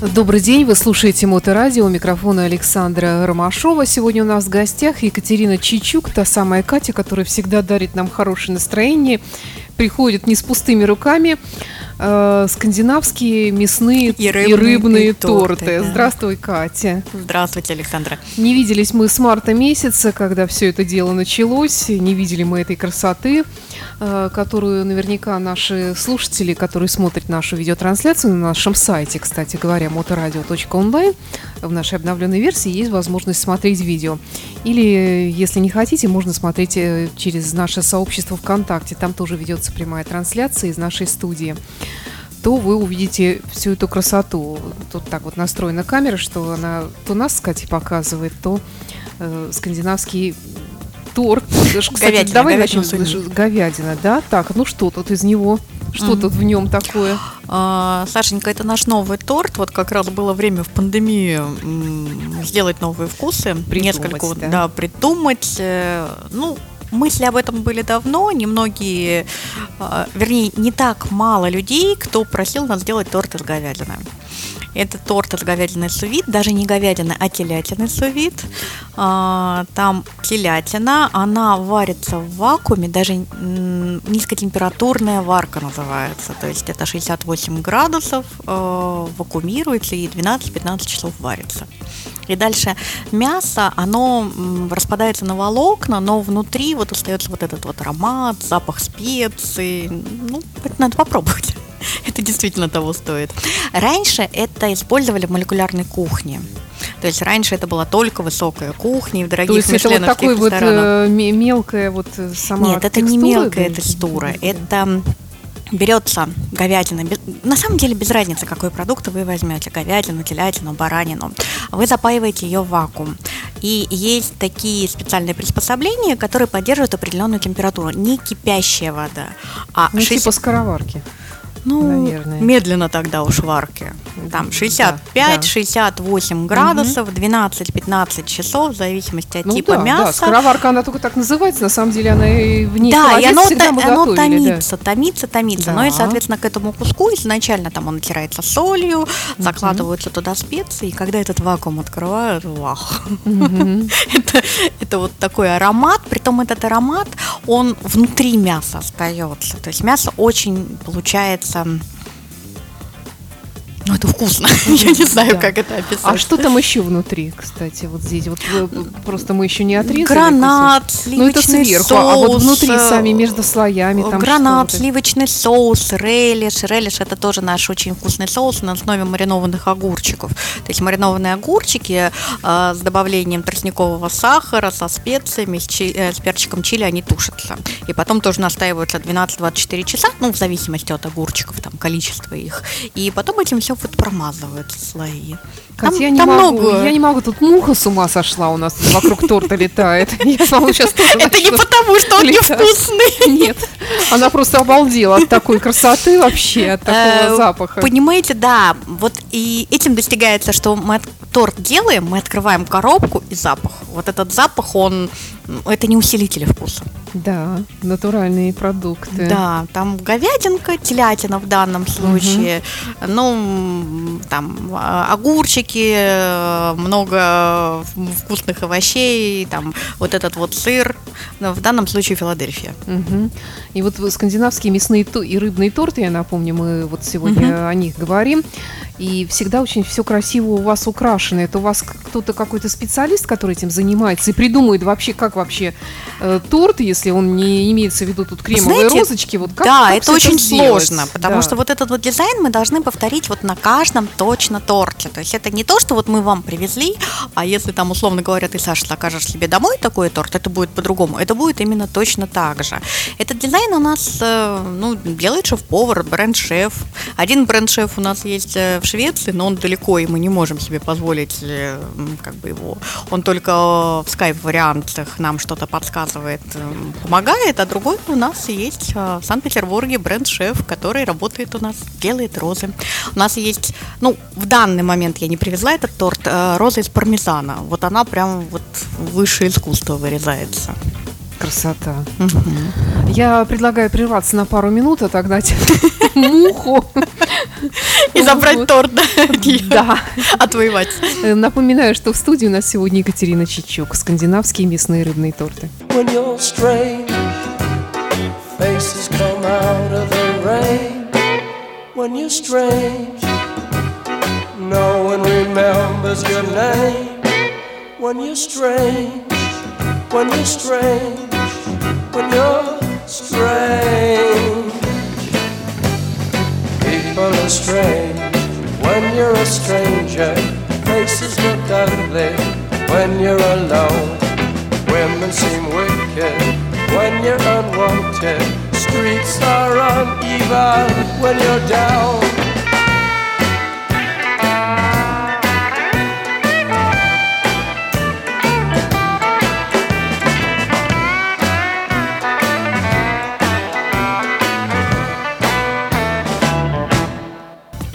Добрый день, вы слушаете Моторадио, у микрофона Александра Ромашова. Сегодня у нас в гостях Екатерина Чичук, та самая Катя, которая всегда дарит нам хорошее настроение, приходит не с пустыми руками. Э, скандинавские мясные и рыбные, и рыбные торты. торты. Да. Здравствуй, Катя. Здравствуйте, Александра. Не виделись мы с марта месяца, когда все это дело началось, не видели мы этой красоты. Э, которую наверняка наши слушатели, которые смотрят нашу видеотрансляцию на нашем сайте, кстати говоря, motoradio.online, в нашей обновленной версии есть возможность смотреть видео. Или, если не хотите, можно смотреть э, через наше сообщество ВКонтакте. Там тоже ведется прямая трансляция из нашей студии то вы увидите всю эту красоту. Тут так вот настроена камера, что она то нас, кстати, показывает, то э, скандинавский торт. Кстати, говядина, давай говядина начнем с говядина, да? Так, ну что тут из него? Что mm-hmm. тут в нем такое? А, Сашенька, это наш новый торт. Вот как раз было время в пандемию сделать новые вкусы. Придумать, Несколько, да? да, придумать. Э, ну, мысли об этом были давно, немногие, а, вернее, не так мало людей, кто просил нас сделать торт из говядины. Это торт из говядины сувид, даже не говядины, а телятины сувид. А, там телятина, она варится в вакууме, даже низкотемпературная варка называется. То есть это 68 градусов, э, вакуумируется и 12-15 часов варится. И дальше мясо, оно распадается на волокна, но внутри вот остается вот этот вот аромат, запах специй. Ну, это надо попробовать. это действительно того стоит. Раньше это использовали в молекулярной кухне. То есть раньше это была только высокая кухня и в дорогих То есть это вот такой вот э, мелкая вот э, сама Нет, это не мелкая текстура, это берется говядина, на самом деле без разницы, какой продукт вы возьмете, говядину, телятину, баранину, вы запаиваете ее в вакуум. И есть такие специальные приспособления, которые поддерживают определенную температуру, не кипящая вода, а ну, 6... типа скороварки. Ну, Наверное. медленно тогда уж варки. Там 65-68 да, да. градусов, угу. 12-15 часов, в зависимости от ну, типа да, мяса. Да, скороварка, она только так называется, на самом деле она и в ней Да, и оно, та, оно готовили, томится, да. томится, томится. Да. Ну и, соответственно, к этому куску изначально там он натирается солью, угу. закладываются туда специи, и когда этот вакуум открывают, вах. Угу. это, это вот такой аромат, притом этот аромат, он внутри мяса остается. То есть мясо очень получается кажется, ну, это вкусно. Я не знаю, как это описать. А что там еще внутри, кстати, вот здесь? Вот просто мы еще не отрезали. Гранат, сливочный Ну, это сверху, соус, а вот внутри сами между слоями там Гранат, сливочный соус, релиш. Релиш это тоже наш очень вкусный соус на основе маринованных огурчиков. То есть маринованные огурчики э, с добавлением тростникового сахара, со специями, с, чи, э, с перчиком чили, они тушатся. И потом тоже настаиваются 12-24 часа, ну, в зависимости от огурчиков, там, количество их. И потом этим все вот промазываются слои. Катя, я, не там могу, много. я не могу, тут муха с ума сошла у нас вокруг торта летает. Я сейчас Это не потому, что он невкусный. Нет, она просто обалдела от такой красоты вообще, от такого э, запаха. Понимаете, да, вот и этим достигается, что мы торт делаем, мы открываем коробку и запах. Вот этот запах, он, это не усилители вкуса. Да, натуральные продукты. Да, там говядинка, телятина в данном случае, угу. ну, там а, огурчики, много вкусных овощей, там вот этот вот сыр, в данном случае Филадельфия. Угу. И вот скандинавские мясные и рыбные торты, я напомню, мы вот сегодня угу. о них говорим, и всегда очень все красиво у вас украшено. Это у вас кто-то какой-то специалист, который этим занимается и придумает вообще, как вообще э, торт, если он не имеется в виду тут кремовые Знаете, розочки, вот как, Да, как это очень это сложно, потому да. что вот этот вот дизайн мы должны повторить вот на каждом точно торте. То есть это не то, что вот мы вам привезли, а если там условно говоря, ты, Саша, закажешь себе домой такой торт, это будет по-другому. Это будет именно точно так же. Этот дизайн у нас э, ну, делает шеф-повар, бренд-шеф. Один бренд-шеф у нас есть э, в Швеции, но он далеко, и мы не можем себе позволить э, как бы его. Он только в скайп-вариантах нам что-то подсказывает, помогает, а другой у нас есть в Санкт-Петербурге бренд-шеф, который работает у нас, делает розы. У нас есть, ну, в данный момент я не привезла этот торт, роза из пармезана. Вот она прям вот выше искусства вырезается. Красота. Угу. Я предлагаю прерваться на пару минут, отогнать муху И забрать торт, да. Отвоевать. Э, напоминаю, что в студии у нас сегодня Екатерина Чичук, скандинавские мясные и рыбные торты. Faces come out of the rain when you're strange. No one remembers your name when you're strange. When you're strange. When you're strange. People are strange when you're a stranger. Faces look ugly when you're alone. Women seem wicked when you're unwanted. Streets are uneven when you're down.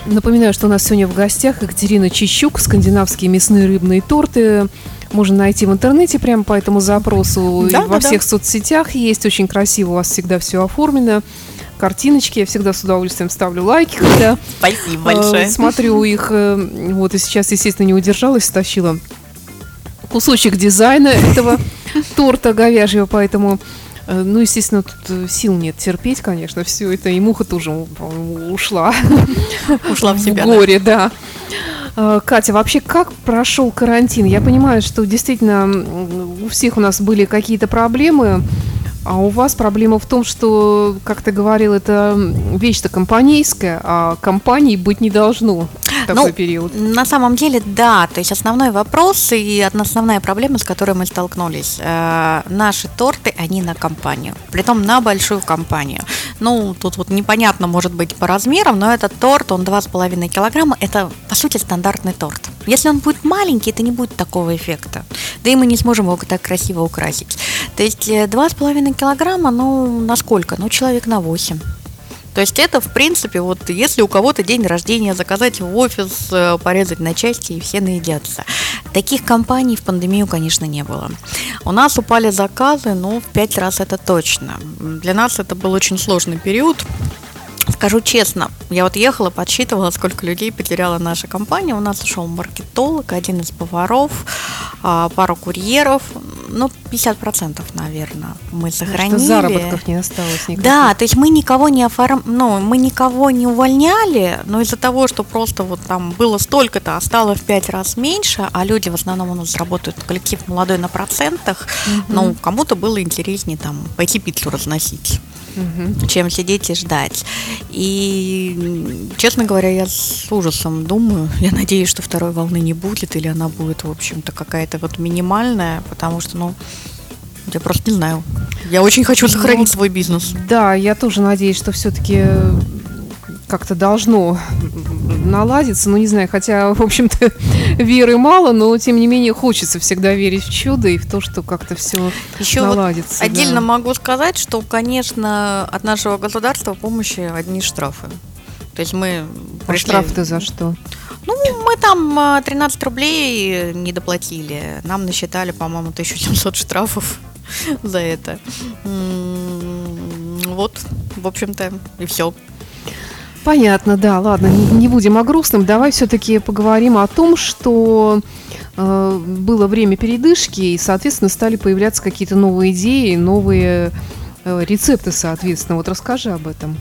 Напоминаю, что у нас сегодня в гостях Екатерина Чищук, скандинавские мясные рыбные торты можно найти в интернете прямо по этому запросу. Да, во да, всех да. соцсетях есть. Очень красиво у вас всегда все оформлено. Картиночки. Я всегда с удовольствием ставлю лайки, когда Спасибо большое. Э, смотрю их. Э, вот и сейчас, естественно, не удержалась, стащила кусочек дизайна этого торта говяжьего, поэтому ну, естественно, тут сил нет терпеть, конечно, все это. И муха тоже ушла. Ушла в себя. В горе, да. Э, Катя, вообще как прошел карантин? Я понимаю, что действительно у всех у нас были какие-то проблемы. А у вас проблема в том, что, как ты говорил, это вещь-то компанейская, а компаний быть не должно в такой ну, период. На самом деле, да. То есть основной вопрос и основная проблема, с которой мы столкнулись. Э, наши торты, они на компанию. Притом на большую компанию. Ну, тут вот непонятно, может быть, по размерам, но этот торт, он 2,5 килограмма. Это, по сути, стандартный торт. Если он будет маленький, это не будет такого эффекта. Да и мы не сможем его так красиво украсить. То есть 2,5 килограмма, ну, на сколько? Ну, человек на 8. То есть это, в принципе, вот если у кого-то день рождения, заказать в офис, э, порезать на части и все наедятся. Таких компаний в пандемию, конечно, не было. У нас упали заказы, ну, в пять раз это точно. Для нас это был очень сложный период. Скажу честно, я вот ехала, подсчитывала, сколько людей потеряла наша компания. У нас ушел маркетолог, один из поваров, а, пару курьеров, ну, 50%, наверное, мы сохранили. Что заработков не осталось никаких. Да, то есть мы никого не оформ... ну, мы никого не увольняли, но из-за того, что просто вот там было столько-то, а стало в пять раз меньше, а люди в основном у нас работают, коллектив молодой на процентах, угу. ну, кому-то было интереснее там пойти пиццу разносить угу. чем сидеть и ждать. И, честно говоря, я с ужасом думаю, я надеюсь, что второй волны не будет, или она будет, в общем-то, какая-то вот минимальная, потому что, ну, я просто не знаю. Я очень хочу ну, сохранить ну, свой бизнес. Да, я тоже надеюсь, что все-таки как-то должно наладиться, ну не знаю, хотя, в общем-то, веры мало, но тем не менее хочется всегда верить в чудо и в то, что как-то все Еще наладится. Вот отдельно да. могу сказать, что, конечно, от нашего государства помощи одни штрафы. То есть мы а пришли... штраф-то за что? Ну, мы там 13 а, рублей не доплатили. Нам насчитали, по-моему, 1700 штрафов за это. Вот, в общем-то, и все. Понятно, да, ладно, не, будем о грустном. Давай все-таки поговорим о том, что э, было время передышки, и, соответственно, стали появляться какие-то новые идеи, новые э, рецепты, соответственно. Вот расскажи об этом.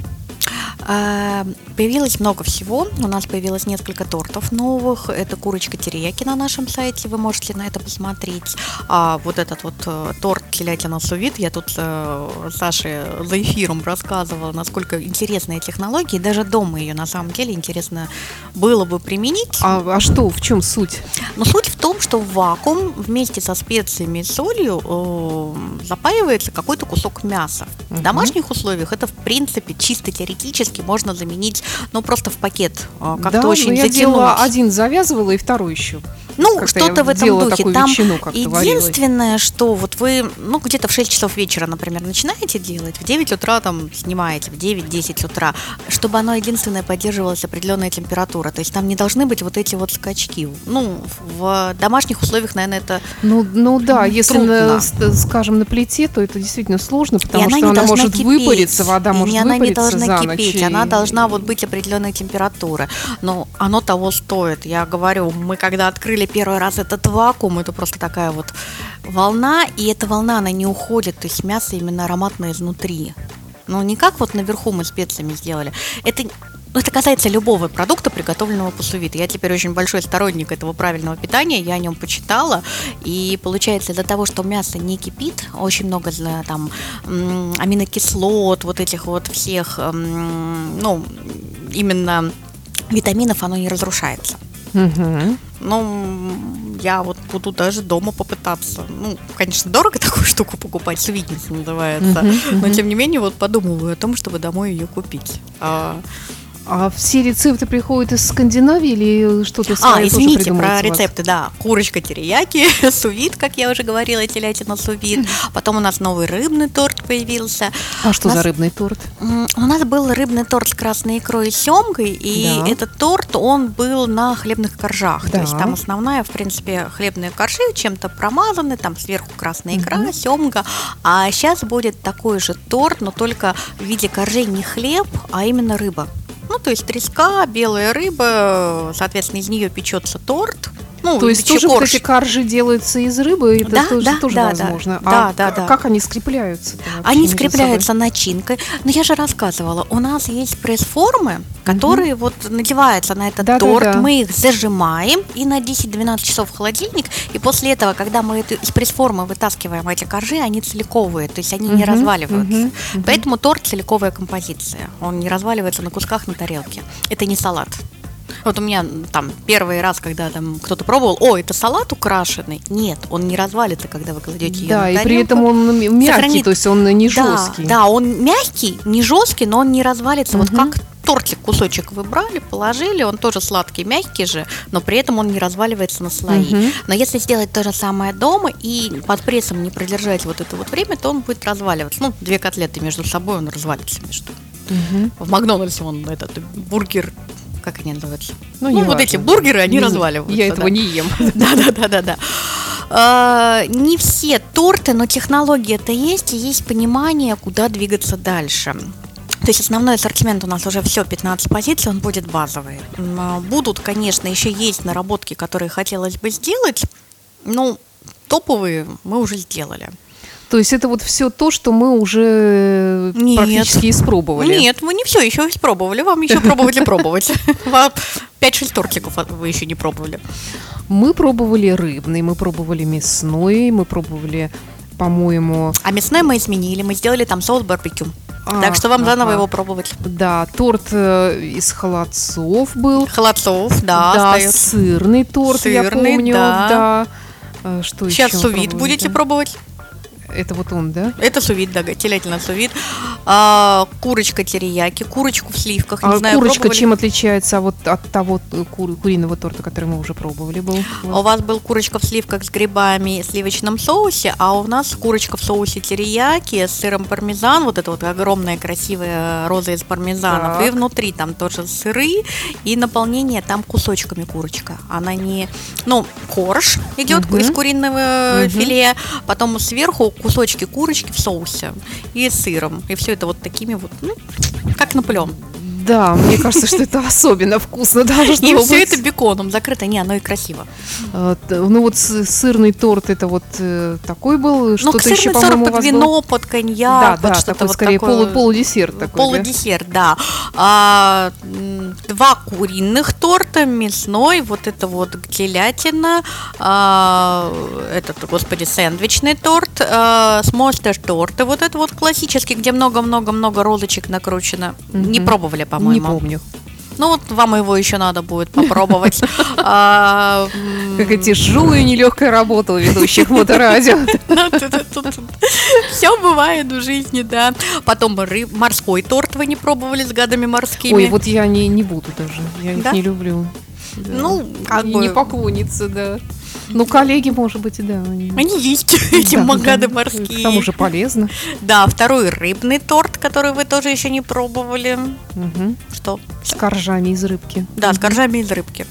А, появилось много всего. У нас появилось несколько тортов новых. Это курочка терияки на нашем сайте. Вы можете на это посмотреть. А вот этот вот э, торт телятина сувид. Я тут э, Саше за эфиром рассказывала, насколько интересная технология. Даже дома ее на самом деле интересно было бы применить. А, а что? В чем суть? Ну, суть в том, что в вакуум вместе со специями и солью э, запаивается какой-то кусок мяса. Угу. В домашних условиях это, в принципе, чисто теоретически можно заменить, ну, просто в пакет, а, как-то да, очень я делала один завязывала и второй еще Ну, что-то в этом духе. Там единственное, что вот вы, ну, где-то в 6 часов вечера, например, начинаете делать, в 9 утра там снимаете, в 9-10 утра, чтобы оно единственное поддерживалась определенная температура. То есть там не должны быть вот эти вот скачки. Ну, в домашних условиях, наверное, это Ну, ну да, если, на, скажем, на плите, то это действительно сложно, потому что она может кипеть, выпариться, вода может и она не должна кипеть, ночь. Она должна вот быть определенной температуры. Но оно того стоит. Я говорю, мы когда открыли первый раз этот вакуум, это просто такая вот волна, и эта волна, она не уходит, то есть мясо именно ароматное изнутри. Ну, не как вот наверху мы специями сделали. Это это касается любого продукта, приготовленного по сувиду. Я теперь очень большой сторонник этого правильного питания, я о нем почитала, и получается из-за того, что мясо не кипит, очень много там аминокислот, вот этих вот всех, ну, именно витаминов, оно не разрушается. Угу. Ну, я вот буду даже дома попытаться. Ну, конечно, дорого такую штуку покупать, сувидница называется. Uh-huh, uh-huh. Но тем не менее, вот подумываю о том, чтобы домой ее купить. А, а все рецепты приходят из Скандинавии или что-то А, извините, про рецепты, да. Курочка терияки, сувид, как я уже говорила, телятина сувид. Потом у нас новый рыбный торт появился. А что за рыбный торт? У нас был рыбный торт с красной икрой и семгой, и этот торт, он был на хлебных коржах. То есть там основная, в принципе, хлебные коржи чем-то промазаны, там сверху красная икра, семга. А сейчас будет такой же торт, но только в виде коржей не хлеб, а именно рыба. Ну, то есть треска, белая рыба, соответственно, из нее печется торт. Ну, то есть тоже корж. вот эти каржи делаются из рыбы, это да, тоже, да, тоже да, возможно. Да, а да, да. Как они скрепляются? Они скрепляются начинкой. Но я же рассказывала, у нас есть пресс-формы, которые угу. вот надеваются на этот да, торт, да, да. мы их зажимаем и на 10-12 часов в холодильник, и после этого, когда мы из пресс-формы вытаскиваем эти коржи, они целиковые, то есть они угу, не разваливаются. Угу, Поэтому торт целиковая композиция, он не разваливается на кусках на тарелке. Это не салат. Вот у меня там первый раз, когда там кто-то пробовал, о, это салат украшенный. Нет, он не развалится, когда вы кладете ее Да, на и при этом он мягкий, Сохранит... то есть он не жесткий. Да, да, он мягкий, не жесткий, но он не развалится. Угу. Вот как тортик кусочек вы брали, положили, он тоже сладкий, мягкий же, но при этом он не разваливается на слои. Угу. Но если сделать то же самое дома и под прессом не продержать вот это вот время, то он будет разваливаться. Ну, две котлеты между собой он развалится между. Угу. В Макдональдсе он этот бургер как они называются? Ну, ну вот эти бургеры, они не, разваливаются. Я да. этого не ем. Да-да-да-да-да. А, не все торты, но технология это есть, и есть понимание, куда двигаться дальше. То есть основной ассортимент у нас уже все, 15 позиций, он будет базовый. А, будут, конечно, еще есть наработки, которые хотелось бы сделать, ну, топовые мы уже сделали. То есть это вот все то, что мы уже Нет. практически испробовали. Нет, мы не все еще испробовали. Вам еще пробовать и пробовать. 5-6 тортиков вы еще не пробовали. Мы пробовали рыбный, мы пробовали мясной, мы пробовали, по-моему... А мясной мы изменили, мы сделали там соус барбекю. А, так что вам ага. заново его пробовать. Да, торт э, из холодцов был. Холодцов, да. Да, остается. сырный торт, сырный, я помню. Да. да. Э, что Сейчас сувид будете пробовать? Это вот он, да? Это сувид, да, телятина сувид. А, курочка терияки, курочку в сливках. Не а знаю, курочка пробовали? чем отличается вот от того кур, куриного торта, который мы уже пробовали? Был? У вас был курочка в сливках с грибами и сливочном соусе, а у нас курочка в соусе терияки с сыром пармезан. Вот это вот огромная красивая роза из пармезанов. Так. И внутри там тоже сыры и наполнение там кусочками курочка. Она не... Ну, корж идет угу. из куриного угу. филе, потом сверху кусочки курочки в соусе и сыром. И все это вот такими вот, ну, как Наполеон. Да, мне кажется, что это особенно вкусно должно И все это беконом закрыто, не, оно и красиво. А, ну вот сырный торт это вот э, такой был, что-то еще, по-моему, под вино, под коньяк, да, да, такой скорее полудесерт такой. Полудесерт, да. А, два куриных торта, мясной, вот это вот телятина, а, этот, господи, сэндвичный торт, а, смостер торты, вот это вот классический, где много-много-много розочек накручено. Не пробовали, по по-моему. Не помню. Ну вот вам его еще надо будет попробовать. А, как эти тяжелая нелегкая работа у ведущих моторадио. Все бывает в жизни, да. Потом морской торт вы не пробовали с гадами морскими. Ой, вот я не, не буду даже. Я их не люблю. Ну, как и бы... не поклонница, да. Ну, коллеги, может быть, да. Они, они есть, эти да, магады да, морские. К тому же полезно. Да, второй рыбный торт, который вы тоже еще не пробовали. Угу. Что? С коржами из рыбки. Да, с коржами из рыбки.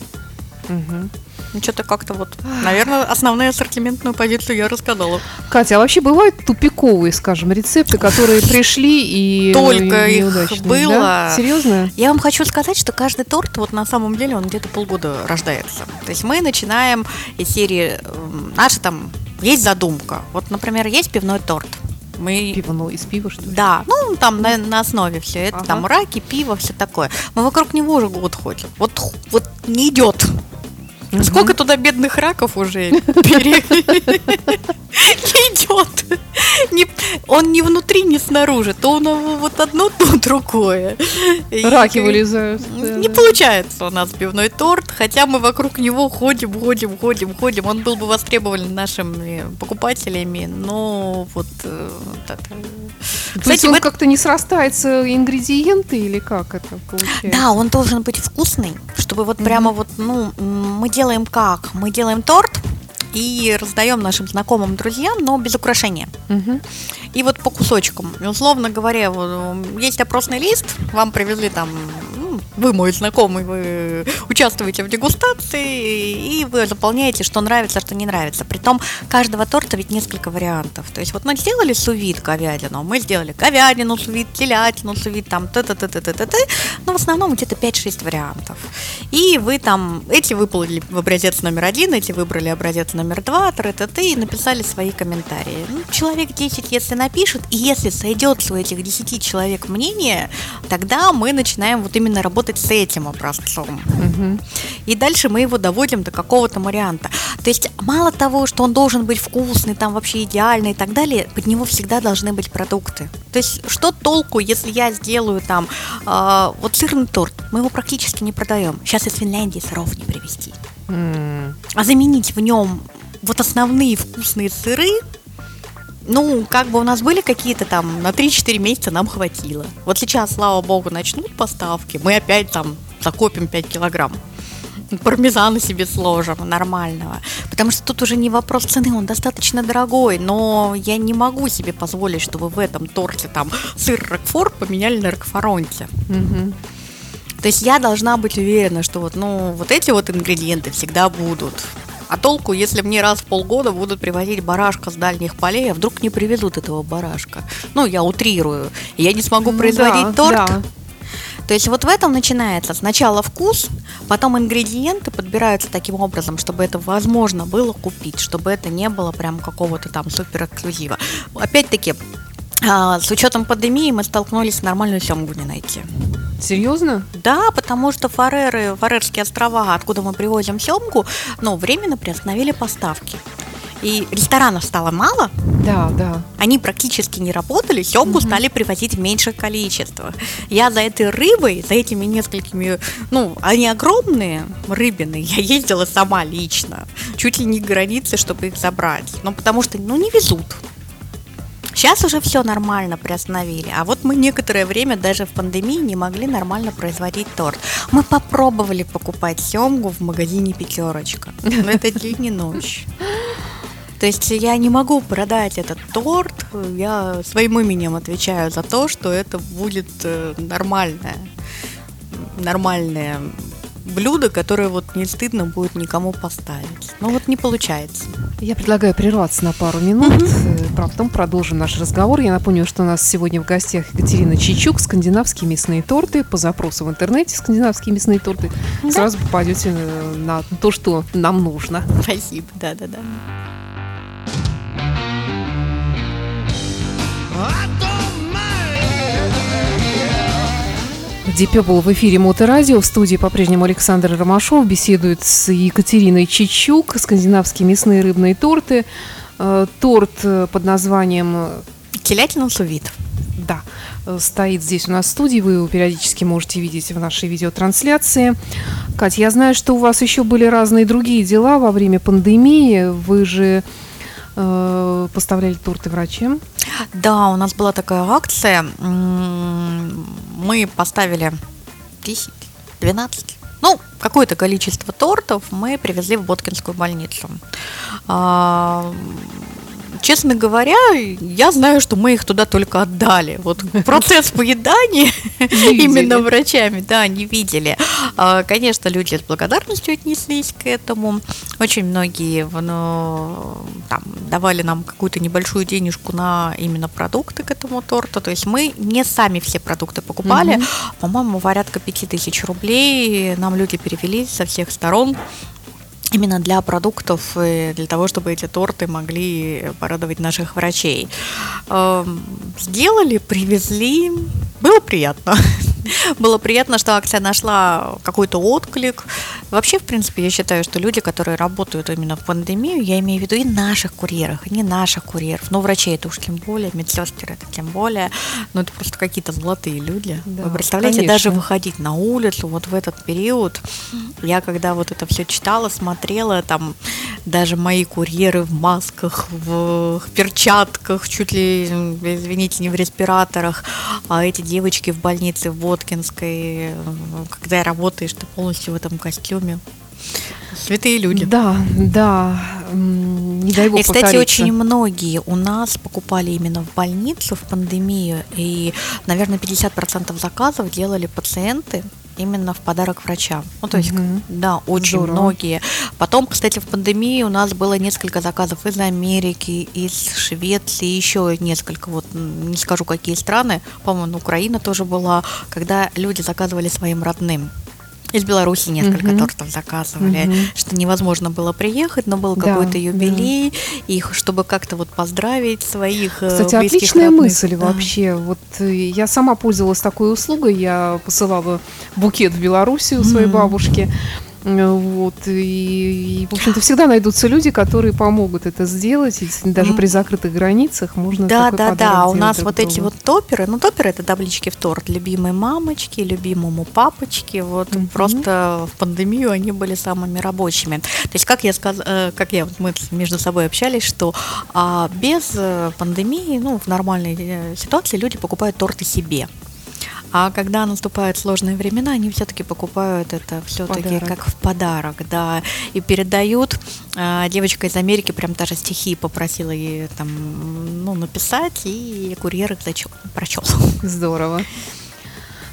Угу. Ну, что-то как-то вот, наверное, основную ассортиментную позицию я рассказала. Катя, а вообще бывают тупиковые, скажем, рецепты, которые пришли и Только их было. Да? Серьезно? Я вам хочу сказать, что каждый торт вот на самом деле он где-то полгода рождается. То есть мы начинаем из серии эм, наша там есть задумка. Вот, например, есть пивной торт. Мы... Пивно из пива, что ли? Да, ну там на, на основе все это, ага. там раки, пиво, все такое. Мы вокруг него уже год ходим. Вот, вот не идет Угу. Сколько туда бедных раков уже идет. Он не внутри, не снаружи. То у него вот одно, то другое. Раки вылезают. Не получается у нас пивной торт, хотя мы вокруг него ходим, ходим, ходим, ходим. Он был бы востребован нашими покупателями, но вот... Э, есть он как-то не срастается ингредиенты или как это получается? Да, он должен быть вкусный, чтобы вот прямо вот, ну, мы делаем как? Мы делаем торт и раздаем нашим знакомым друзьям, но без украшения. Угу. И вот по кусочкам. Условно говоря, вот, есть опросный лист, вам привезли там вы мой знакомый, вы участвуете в дегустации, и вы заполняете, что нравится, что не нравится. Притом каждого торта ведь несколько вариантов. То есть вот мы сделали сувид говядину, мы сделали говядину сувид, телятину сувид, там т т т т т т т но в основном где-то 5-6 вариантов. И вы там, эти выполнили в образец номер один, эти выбрали образец номер два, т т т и написали свои комментарии. Ну, человек 10, если напишет, и если сойдет у этих 10 человек мнение, тогда мы начинаем вот именно работать с этим образцом. Угу. И дальше мы его доводим до какого-то варианта. То есть мало того, что он должен быть вкусный, там вообще идеальный и так далее, под него всегда должны быть продукты. То есть что толку, если я сделаю там э, вот сырный торт, мы его практически не продаем. Сейчас из Финляндии сыров не привезти. Mm. А заменить в нем вот основные вкусные сыры, ну, как бы у нас были какие-то там, на 3-4 месяца нам хватило. Вот сейчас, слава богу, начнут поставки, мы опять там закопим 5 килограмм пармезана себе сложим нормального. Потому что тут уже не вопрос цены, он достаточно дорогой, но я не могу себе позволить, чтобы в этом торте там сыр Рокфор поменяли на Рокфоронте. Угу. То есть я должна быть уверена, что вот, ну, вот эти вот ингредиенты всегда будут. А толку, если мне раз в полгода будут привозить барашка с дальних полей, а вдруг не привезут этого барашка? Ну, я утрирую. Я не смогу ну, производить да, торт. Да. То есть вот в этом начинается сначала вкус, потом ингредиенты подбираются таким образом, чтобы это возможно было купить, чтобы это не было прям какого-то там супер эксклюзива. Опять-таки, а, с учетом пандемии мы столкнулись с нормальную семгу не найти. Серьезно? Да, потому что Фареры, Фарерские острова, откуда мы привозим семгу, ну, временно приостановили поставки. И ресторанов стало мало. Да, да. Они практически не работали, семгу угу. стали привозить в меньших количествах. Я за этой рыбой, за этими несколькими, ну, они огромные рыбины, я ездила сама лично, чуть ли не к границе, чтобы их забрать. Ну, потому что, ну, не везут. Сейчас уже все нормально приостановили. А вот мы некоторое время даже в пандемии не могли нормально производить торт. Мы попробовали покупать семгу в магазине «Пятерочка». Но это день и ночь. То есть я не могу продать этот торт, я своим именем отвечаю за то, что это будет э, нормальное, нормальное блюдо, которое вот не стыдно будет никому поставить. Но вот не получается. Я предлагаю прерваться на пару минут. Mm-hmm. Потом продолжим наш разговор. Я напомню, что у нас сегодня в гостях Екатерина Чичук, скандинавские мясные торты. По запросу в интернете скандинавские мясные торты. Да. Сразу попадете на то, что нам нужно. Спасибо, да-да-да. Deep Purple в эфире Моторадио. В студии по-прежнему Александр Ромашов беседует с Екатериной Чичук. Скандинавские мясные рыбные торты. Э, торт э, под названием... Э, Телятина сувит. Да, стоит здесь у нас в студии. Вы его периодически можете видеть в нашей видеотрансляции. Катя, я знаю, что у вас еще были разные другие дела во время пандемии. Вы же э, поставляли торты врачам. Да, у нас была такая акция. Мы поставили 10, 12 ну, какое-то количество тортов мы привезли в Боткинскую больницу. Честно говоря, я знаю, что мы их туда только отдали. Вот процесс поедания именно врачами, да, не видели. А, конечно, люди с благодарностью отнеслись к этому. Очень многие ну, там, давали нам какую-то небольшую денежку на именно продукты к этому торту. То есть мы не сами все продукты покупали. По-моему, порядка 5000 рублей нам люди перевели со всех сторон именно для продуктов, для того, чтобы эти торты могли порадовать наших врачей. Эм, сделали, привезли, было приятно. Было приятно, что акция нашла какой-то отклик. Вообще, в принципе, я считаю, что люди, которые работают именно в пандемию, я имею в виду и наших курьеров, и не наших курьеров, но врачей это уж тем более, медсестры это тем более, ну это просто какие-то золотые люди. Да, Вы представляете, конечно. даже выходить на улицу вот в этот период, я когда вот это все читала, смотрела, там даже мои курьеры в масках, в перчатках, чуть ли, извините, не в респираторах, а эти девочки в больнице в Воткинской, когда работаешь, ты полностью в этом костюме. Святые люди. Да, да. Не дай бог И, кстати, покориться. очень многие у нас покупали именно в больницу в пандемию. И, наверное, 50% заказов делали пациенты, именно в подарок врачам. Ну, то есть, угу. да, очень Здорово. многие. Потом, кстати, в пандемии у нас было несколько заказов из Америки, из Швеции, еще несколько, вот не скажу какие страны, по-моему, Украина тоже была, когда люди заказывали своим родным. Из Беларуси несколько угу. тортов заказывали, угу. что невозможно было приехать, но был да, какой-то юбилей, да. их, чтобы как-то вот поздравить своих э, Кстати, отличная родных. мысль да. вообще. Вот э, я сама пользовалась такой услугой, я посылала букет в Белоруссию своей mm. бабушке. Вот, и, и, в общем-то, всегда найдутся люди, которые помогут это сделать, и даже при закрытых границах можно Да, да, да, у нас вот эти вот топеры, ну, топеры это таблички в торт любимой мамочки, любимому папочке, вот mm-hmm. просто в пандемию они были самыми рабочими. То есть, как я сказала, э, как я, мы между собой общались, что а, без э, пандемии, ну, в нормальной э, ситуации люди покупают торты себе. А когда наступают сложные времена, они все-таки покупают это все-таки как в подарок, да, и передают. А, девочка из Америки прям даже стихи попросила ей там, ну, написать, и курьер их зачел, прочел. Здорово.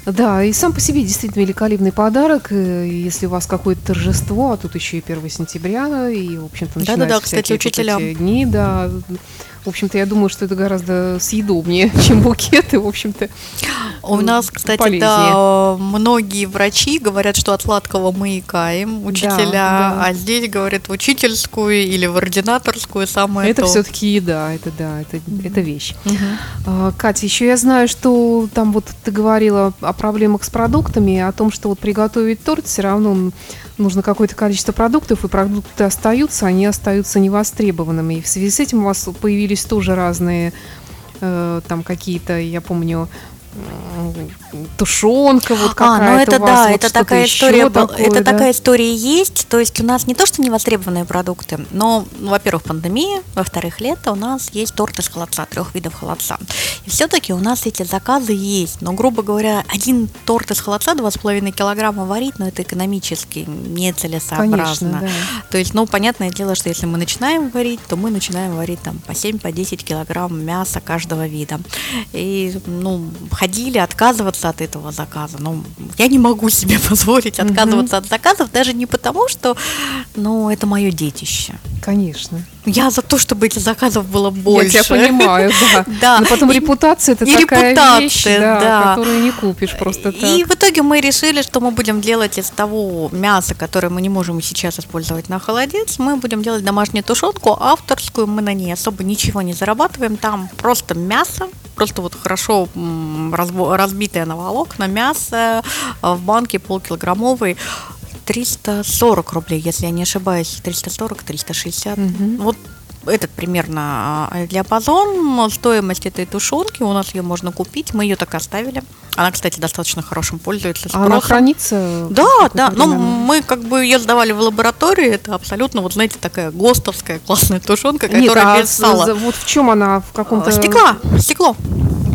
Да, и сам по себе действительно великолепный подарок, э, если у вас какое-то торжество, а тут еще и 1 сентября, и, в общем-то, начинаются да, да, да, кстати, учителям. Вот дни, да, в общем-то, я думаю, что это гораздо съедобнее, чем букеты, в общем-то. У нас, кстати, полезнее. да, многие врачи говорят, что от сладкого мы икаем, учителя, да, да. а здесь говорят в учительскую или в ординаторскую самое Это все-таки еда, это да, это, mm-hmm. это вещь. Mm-hmm. Катя, еще я знаю, что там вот ты говорила о проблемах с продуктами, о том, что вот приготовить торт все равно нужно какое-то количество продуктов, и продукты остаются, они остаются невостребованными. И в связи с этим у вас появились тоже разные э, там какие-то, я помню, тушенка вот какая-то. А, ну это да, вот это такая история, такое, это да? такая история есть. То есть у нас не то, что невостребованные продукты, но, ну, во-первых, пандемия, во-вторых, лето у нас есть торт из холодца, трех видов холодца. И все-таки у нас эти заказы есть. Но, грубо говоря, один торт из холодца 2,5 килограмма варить, но ну, это экономически нецелесообразно. Конечно, да. То есть, ну, понятное дело, что если мы начинаем варить, то мы начинаем варить там по 7-10 по килограмм мяса каждого вида. И, ну, ходили отказываться от этого заказа. Ну, я не могу себе позволить отказываться от заказов, даже не потому, что, ну, это мое детище. Конечно. Я за то, чтобы этих заказов было больше. Я тебя понимаю, да. да. Но потом репутация это и такая репутация, вещь, да, да. которую не купишь просто так. И в итоге мы решили, что мы будем делать из того мяса, которое мы не можем сейчас использовать на холодец, мы будем делать домашнюю тушенку авторскую. Мы на ней особо ничего не зарабатываем. Там просто мясо, просто вот хорошо разбитое на волокна мясо в банке полкилограммовый 340 рублей, если я не ошибаюсь, 340-360. Угу. Вот этот примерно а, диапазон стоимость этой тушенки. У нас ее можно купить. Мы ее так оставили. Она, кстати, достаточно хорошим пользуется спросом. Она хранится? Да, да. Но мы как бы ее сдавали в лаборатории. Это абсолютно, вот знаете, такая ГОСТовская классная тушенка, которая Нет, а без сала. Вот в чем она? В каком-то... Стекла, стекло.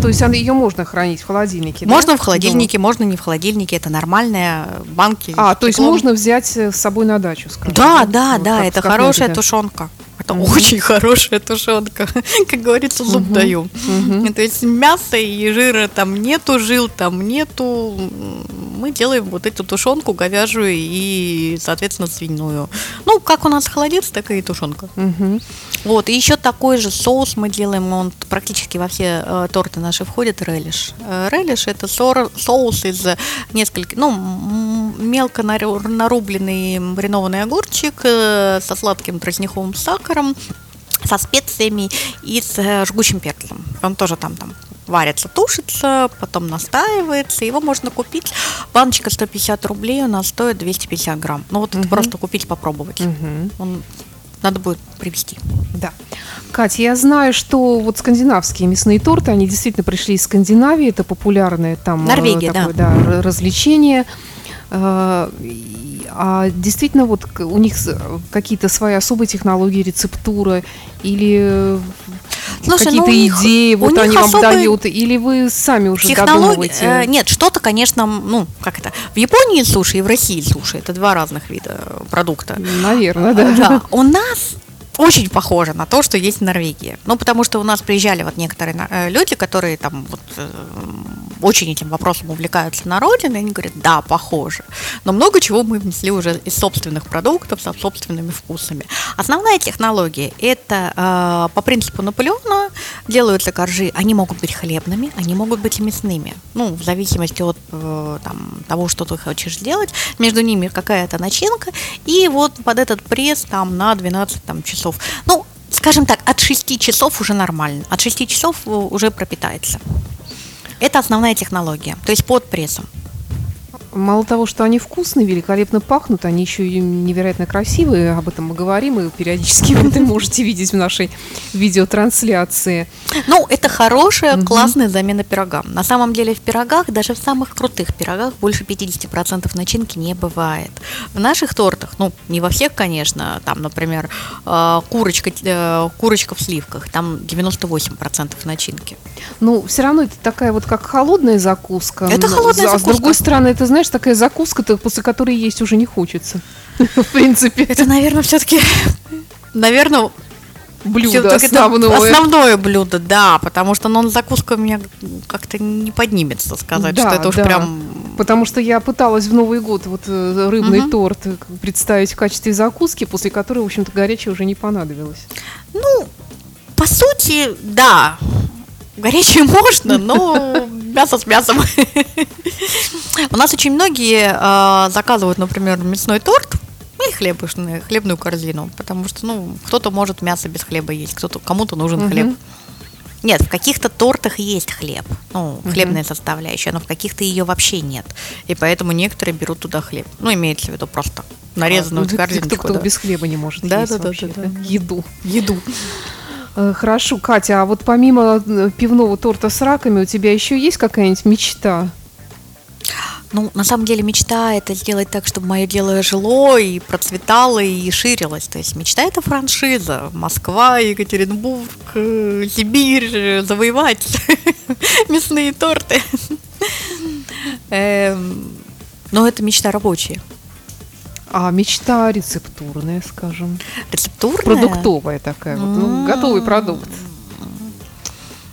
То есть ее можно хранить в холодильнике? Можно да? в холодильнике, Дома. можно не в холодильнике. Это нормальные банки. А, то есть можно взять э, с собой на дачу, скажем? Да, да, вот, да. Это хорошая да. тушенка. Это mm-hmm. очень хорошая тушенка, как говорится, зуб mm-hmm. даю. Mm-hmm. То есть мяса и жира там нету, жил там нету. Мы делаем вот эту тушенку говяжью и, соответственно, свиную. Ну, как у нас холодец, так и тушенка. Mm-hmm. Вот, и еще такой же соус мы делаем, он практически во все э, торты наши входит, релиш. Э, релиш это соус из нескольких, ну, мелко нарубленный маринованный огурчик э, со сладким тростниковым сахаром, со специями и с э, жгучим перцем. Он тоже там, там варится, тушится, потом настаивается. Его можно купить. Баночка 150 рублей у нас стоит 250 грамм. Ну вот угу. это просто купить, попробовать. Угу. Он надо будет привезти. Да. Катя, я знаю, что вот скандинавские мясные торты, они действительно пришли из Скандинавии, это популярное там э, Норвегия, такое, да. да, развлечение. Э, а действительно вот у них какие-то свои особые технологии, рецептура или какие-то ну, идеи, вот они вам дают, или вы сами уже технологии, додумываете? Э, нет, что-то, конечно, ну, как это, в Японии суши и в России суши, это два разных вида продукта. Наверное, да. да. У нас очень похоже на то, что есть в Норвегии. Ну, потому что у нас приезжали вот некоторые э, люди, которые там вот э, очень этим вопросом увлекаются на родине, они говорят, да, похоже. Но много чего мы внесли уже из собственных продуктов, со собственными вкусами. Основная технология – это э, по принципу Наполеона делаются коржи. Они могут быть хлебными, они могут быть мясными. Ну, в зависимости от э, там, того, что ты хочешь сделать. Между ними какая-то начинка. И вот под этот пресс там на 12 там, часов часов. Ну, скажем так, от 6 часов уже нормально. От 6 часов э, уже пропитается. Это основная технология, то есть под прессом. Мало того, что они вкусные, великолепно пахнут, они еще и невероятно красивые, об этом мы говорим, и периодически вы это можете видеть в нашей видеотрансляции. Ну, это хорошая, угу. классная замена пирогам. На самом деле в пирогах, даже в самых крутых пирогах, больше 50% начинки не бывает. В наших тортах, ну, не во всех, конечно, там, например, э, курочка, э, курочка в сливках, там 98% начинки. Ну, все равно это такая вот как холодная закуска. Это холодная а закуска. с другой стороны, это, знаешь, знаешь, такая закуска, после которой есть уже не хочется. В принципе. Это, наверное, все-таки, наверное, блюдо основное. Основное блюдо, да, потому что ну, закуска у меня как-то не поднимется сказать, да, что это уж да. прям... Потому что я пыталась в Новый год вот э, рыбный угу. торт представить в качестве закуски, после которой, в общем-то, горячее уже не понадобилось. Ну, по сути, да. Горячее можно, но мясо с мясом. У нас очень многие э, заказывают, например, мясной торт или хлебушную, хлебную корзину, потому что, ну, кто-то может мясо без хлеба есть, кто-то кому-то нужен угу. хлеб. Нет, в каких-то тортах есть хлеб, ну, хлебная составляющая, но в каких-то ее вообще нет. И поэтому некоторые берут туда хлеб. Ну, имеется в виду просто нарезанную а, корзинку. Кто, кто да. без хлеба не может да, есть да, вообще, да, да, да. Еду. Еду. Э, хорошо, Катя, а вот помимо э, пивного торта с раками у тебя еще есть какая-нибудь мечта? Ну, на самом деле мечта это сделать так, чтобы мое дело жило и процветало и ширилось. То есть мечта это франшиза. Москва, Екатеринбург, э, Сибирь, завоевать мясные торты. Эм, но это мечта рабочая. А мечта рецептурная, скажем. Рецептурная? Продуктовая такая, вот, ну, готовый продукт.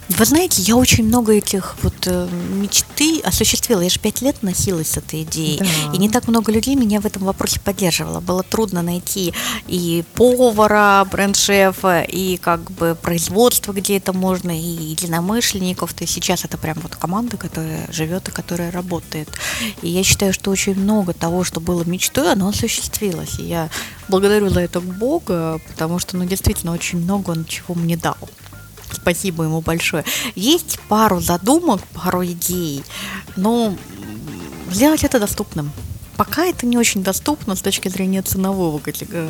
Вы знаете, я очень много этих вот э, мечты осуществила. Я же пять лет носилась с этой идеей. Да. И не так много людей меня в этом вопросе поддерживало. Было трудно найти и повара, бренд-шефа, и как бы производство, где это можно, и единомышленников. То есть сейчас это прям вот команда, которая живет и которая работает. И я считаю, что очень много того, что было мечтой, оно осуществилось. И я благодарю за это Бога, потому что, ну, действительно, очень много он чего мне дал. Спасибо ему большое. Есть пару задумок, пару идей, но сделать это доступным пока это не очень доступно с точки зрения ценового категории.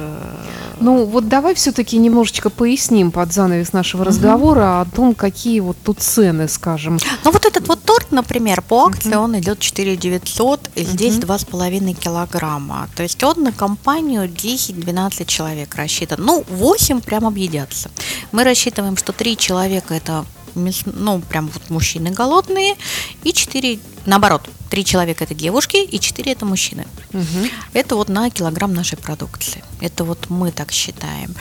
Ну, вот давай все-таки немножечко поясним под занавес нашего разговора о том, какие вот тут цены, скажем. Ну, вот этот вот торт, например, по акции угу. он идет 4 900, и здесь угу. 2,5 килограмма. То есть он на компанию 10-12 человек рассчитан. Ну, 8 прям объедятся. Мы рассчитываем, что 3 человека это ну, прям вот мужчины голодные, и 4, наоборот, 3 человека это девушки, и 4 это мужчины. Угу. Это вот на килограмм нашей продукции. Это вот мы так считаем.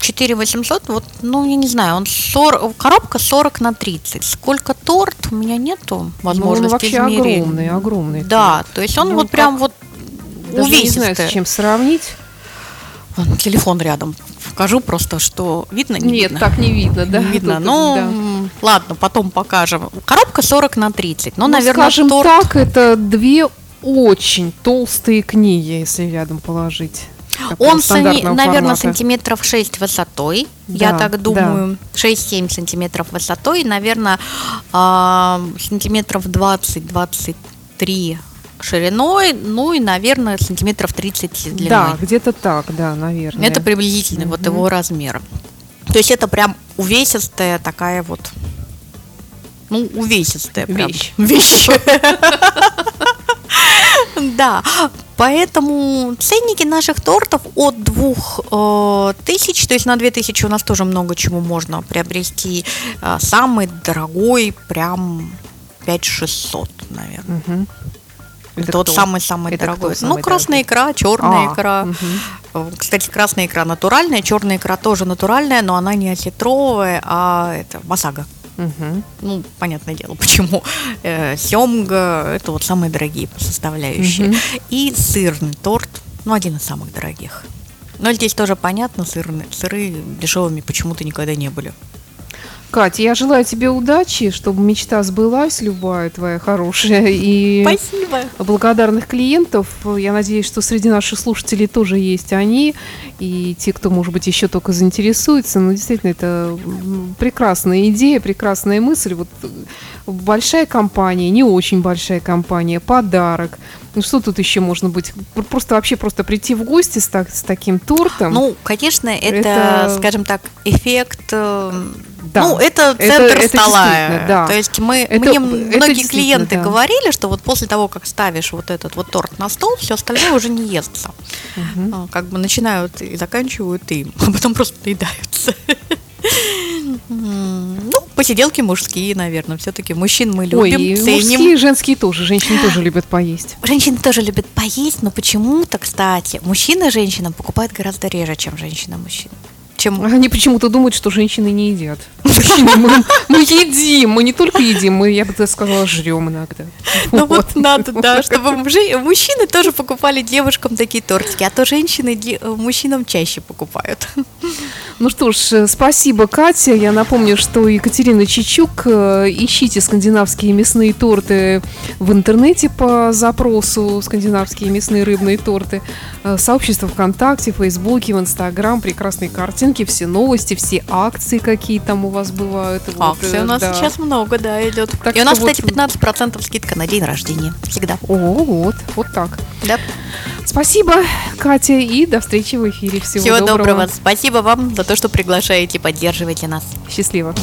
4 800, вот, ну, я не знаю, он 40, коробка 40 на 30. Сколько торт, у меня нету возможности ну, он вообще измерить. огромный, огромный. Да, то есть он ну, вот прям вот даже увесистый. не знаю, с чем сравнить. Телефон рядом. Покажу просто, что видно, не Нет, видно. так не видно, да. Не видно, ну, да. ладно, потом покажем. Коробка 40 на 30, но, ну, наверное, скажем торт... так, это две очень толстые книги, если рядом положить. Он, наверное, формата. сантиметров 6 высотой, да, я так думаю, да. 6-7 сантиметров высотой, наверное, сантиметров 20-23 шириной, ну и, наверное, сантиметров 30 длиной. Да, где-то так, да, наверное. Это приблизительно mm-hmm. вот его размер. То есть это прям увесистая такая вот, ну, увесистая вещь. Прям, вещь. Да, поэтому ценники наших тортов от двух э, тысяч, то есть на две тысячи у нас тоже много чего можно приобрести. Э, самый дорогой прям 5600, наверное. Угу. Это тот самый-самый дорогой. Самый ну, красная дорогой? икра, черная а, икра. Угу. Кстати, красная икра натуральная, черная икра тоже натуральная, но она не осетровая, а это масага. Угу. Ну, понятное дело, почему. Э, семга – это вот самые дорогие составляющие. Угу. И сырный торт, ну, один из самых дорогих. Но здесь тоже понятно, сырные, сыры дешевыми почему-то никогда не были. Катя, я желаю тебе удачи, чтобы мечта сбылась, любая твоя хорошая. И Спасибо. Благодарных клиентов. Я надеюсь, что среди наших слушателей тоже есть они. И те, кто, может быть, еще только заинтересуется. Но действительно, это прекрасная идея, прекрасная мысль. Вот большая компания, не очень большая компания, подарок. Ну что тут еще можно быть? Просто вообще просто прийти в гости с, так, с таким тортом. Ну, конечно, это, это... скажем так, эффект э, да. Ну, это центр это, стола. Это да. То есть мы, это, мне многие клиенты да. говорили, что вот после того, как ставишь вот этот вот торт на стол, все остальное уже не естся. Угу. Как бы начинают и заканчивают им, а потом просто наедаются. Ну, посиделки мужские, наверное, все-таки мужчин мы любим, Ой, ценим. мужские и женские тоже, женщины тоже любят поесть. Женщины тоже любят поесть, но почему-то, кстати, мужчина женщинам покупают гораздо реже, чем женщина мужчин чем... Они почему-то думают, что женщины не едят. Мы, мы едим, мы не только едим, мы, я бы так сказала, жрем иногда. Ну вот, вот надо, да, чтобы мужчины тоже покупали девушкам такие тортики, а то женщины мужчинам чаще покупают. Ну что ж, э, спасибо, Катя. Я напомню, что Екатерина Чичук. Э, ищите скандинавские мясные торты в интернете по запросу «Скандинавские мясные рыбные торты». Э, сообщество ВКонтакте, Фейсбуке, в Инстаграм. Прекрасные картинки, все новости, все акции, какие там у вас бывают. Акции вот, у нас да. сейчас много, да, идет. Так И у нас, вот... кстати, 15% скидка на день рождения. Всегда. О, вот, вот так. Да. Спасибо, Катя, и до встречи в эфире. Всего, Всего доброго. доброго. Спасибо вам за то, что приглашаете поддерживаете нас. Счастливо.